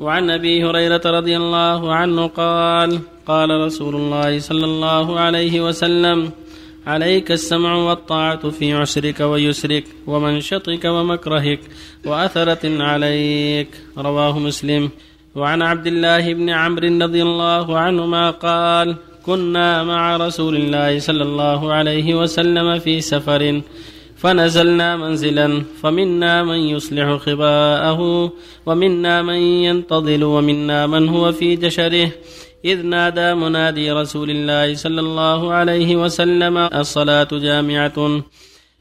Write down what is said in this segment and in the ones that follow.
وعن أبي هريرة رضي الله عنه قال قال رسول الله صلى الله عليه وسلم عليك السمع والطاعة في عسرك ويسرك ومنشطك ومكرهك وأثرة عليك. رواه مسلم. وعن عبد الله بن عمرو رضي الله عنهما قال كنا مع رسول الله صلى الله عليه وسلم في سفر فنزلنا منزلا فمنا من يصلح خباءه ومنا من ينتظل ومنا من هو في جشره. إذ نادى منادي رسول الله صلى الله عليه وسلم الصلاة جامعة.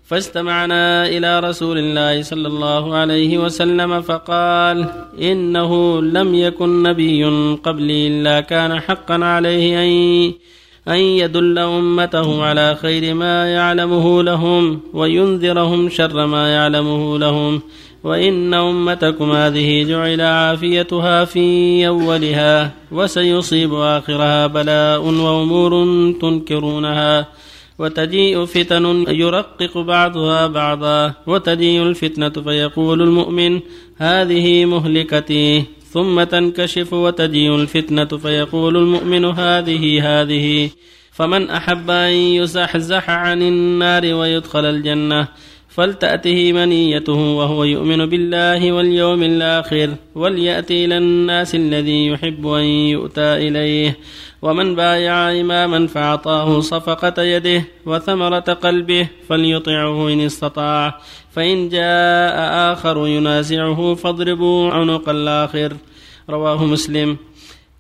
فاستمعنا إلى رسول الله صلى الله عليه وسلم فقال إنه لم يكن نبي قبلي إلا كان حقا عليه أن أن يدل أمته على خير ما يعلمه لهم وينذرهم شر ما يعلمه لهم وإن أمتكم هذه جعل عافيتها في أولها وسيصيب آخرها بلاء وأمور تنكرونها وتجيء فتن يرقق بعضها بعضا وتجيء الفتنة فيقول المؤمن هذه مهلكتي ثم تنكشف وتجيء الفتنة فيقول المؤمن هذه هذه. فمن أحب أن يزحزح عن النار ويدخل الجنة؟ فلتأته منيته وهو يؤمن بالله واليوم الآخر وليأتي إلى الناس الذي يحب أن يؤتى إليه. ومن بايع إماما فأعطاه صفقة يده وثمرة قلبه فليطعه إن استطاع. فإن جاء آخر ينازعه فاضربوا عنق الآخر. رواه مسلم.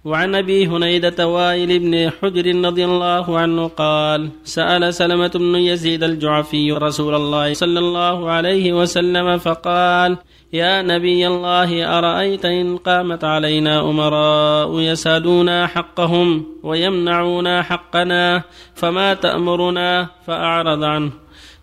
وعن أبي هنيدة وائل بن حجر رضي الله عنه قال سأل سلمة بن يزيد الجعفي رسول الله صلى الله عليه وسلم فقال يا نبي الله أرأيت إن قامت علينا أمراء يسألونا حقهم ويمنعونا حقنا فما تأمرنا؟ فأعرض عنه.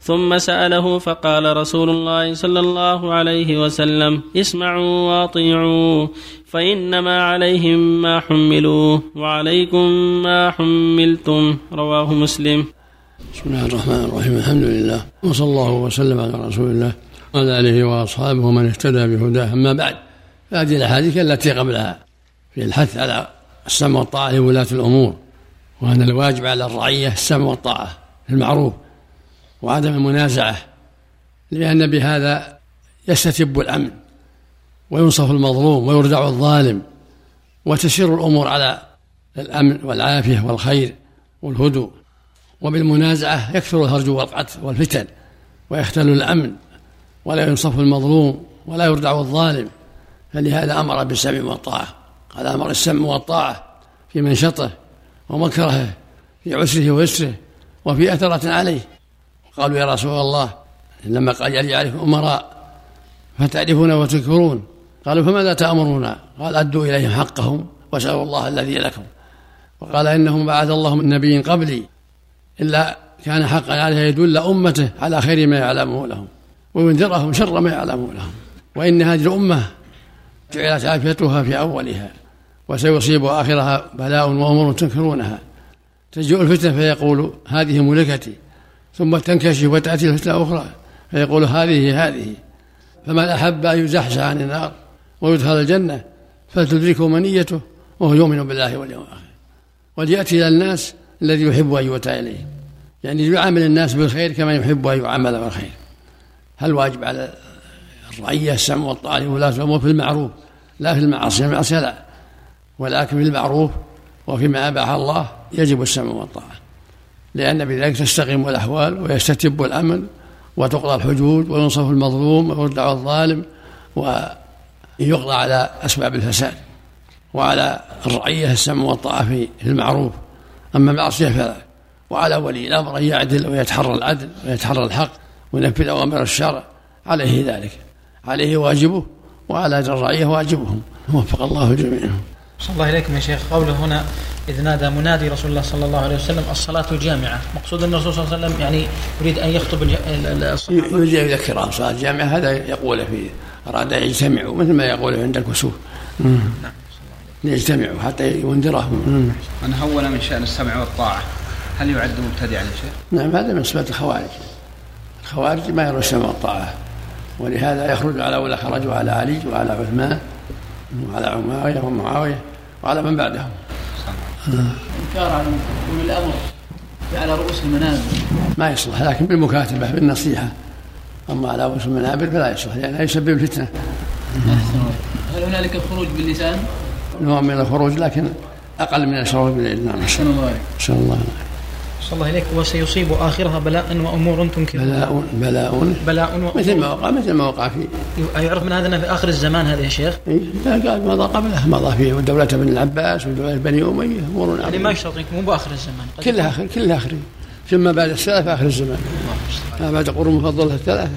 ثم سأله فقال رسول الله صلى الله عليه وسلم اسمعوا واطيعوا فإنما عليهم ما حملوا وعليكم ما حملتم. رواه مسلم. بسم الله الرحمن الرحيم الحمد لله وصلى الله وسلم على رسول الله وعلى آله وأصحابه ومن اهتدى بهداه أما بعد فهذه الأحاديث التي قبلها في الحث على السمع والطاعة لولاة الأمور وأن الواجب على الرعية السمع والطاعة المعروف. وعدم المنازعة لأن بهذا يستتب الأمن وينصف المظلوم ويردع الظالم وتسير الأمور على الأمن والعافية والخير والهدوء. وبالمنازعة يكثر الهرج والقتل والفتن ويختل الأمن ولا ينصف المظلوم ولا يردع الظالم. فلهذا أمر بالسمع والطاعة. قال أمر السمع والطاعة في منشطه ومكرهه في عسره ويسره وفي أثرة عليه. قالوا يا رسول الله لما قال يعرف أمراء فتعرفون وتذكرون؟ قالوا فماذا تأمرون؟ قال أدوا إليهم حقهم واسألوا الله الذي لكم. وقال إنه بعث الله من نبي قبلي إلا كان حقا عليه يدل أمته على خير ما يعلمه لهم وينذرهم شر ما يعلمه لهم. وإن هذه الأمة جعلت عافيتها في أولها وسيصيب آخرها بلاء وأمور تنكرونها. تجيء الفتنة فيقول هذه ملكتي. ثم تنكشف وتأتي الفتنة أخرى فيقول هذه هذه. فمن أحب أن يزحزح عن النار ويدخل الجنة فلتدركه منيته وهو يؤمن بالله واليوم الآخر. وليأتي إلى الناس الذي يحب أن يؤتى إليه. يعني يعامل الناس بالخير كما يحب أن يعامل بالخير هل واجب على الرعية السمع والطاعة لولاة الأمور؟ في المعروف. لا في المعاصي. المعصية لا. ولكن في المعروف وفيما أباح الله يجب السمع والطاعة. لأن بذلك تستقيم الأحوال ويستتب الأمن وتقضى الحدود وينصف المظلوم ويردع الظالم ويقضى على أسباب الفساد وعلى الرعية السمع والطاعة في المعروف. أما المعصية فلا. وعلى ولي الأمر أن يعدل ويتحرى العدل ويتحرى الحق وينفذ أوامر الشرع. عليه ذلك. عليه واجبه وعلى الرعية واجبهم. وفق الله جميعهم. صلى الله إليكم يا شيخ. قوله هنا إذ نادى منادي رسول الله صلى الله عليه وسلم الصلاة جامعة. مقصود أن الرسول صلى الله عليه وسلم يعني يريد أن يخطب الصحابة يريد أن يذكرهم صلاة جامعة هذا يقول فيه أراد أن يجتمعوا مثل ما يقول عند الكسوف. نعم ليجتمعوا حتى ينذرهم. من هون من شأن السمع والطاعة. هل يعد مبتدعا يا شيخ؟ نعم هذا من صفات الخوارج. الخوارج ما يرون السمع والطاعة. ولهذا يخرج على ولا خرجوا على علي وعلى عثمان وعلى معاوية ومعاوية وعلى من بعدهم. إنكار على أولي الأمر على رؤوس المنابر ما يصلح لكن بالمكاتبة بالنصيحة أما على رؤوس المنابر فلا يصلح لأنه يسبب الله. هل هنالك خروج باللسان؟ نوع من الخروج لكن أقل من الشرور بالإذن نعم الله. نسأل الله. صلى الله إليك وسيصيب آخرها بلاء وأمور تنكر. بلاء بلاء. بلاء مثل ما وأمور وقع مثل ما وقع في يعرف من هذا أنه في آخر الزمان هذا يا شيخ؟ إيه، لا قال مضى قبله مضى فيه دولة بن العباس ودولة بني أمية أمور يعني ما يشترط مو بآخر الزمان كلها آخر كلها آخر. ثم بعد السلف آخر الزمان. ما بعد قرون مفضلة الثلاثة.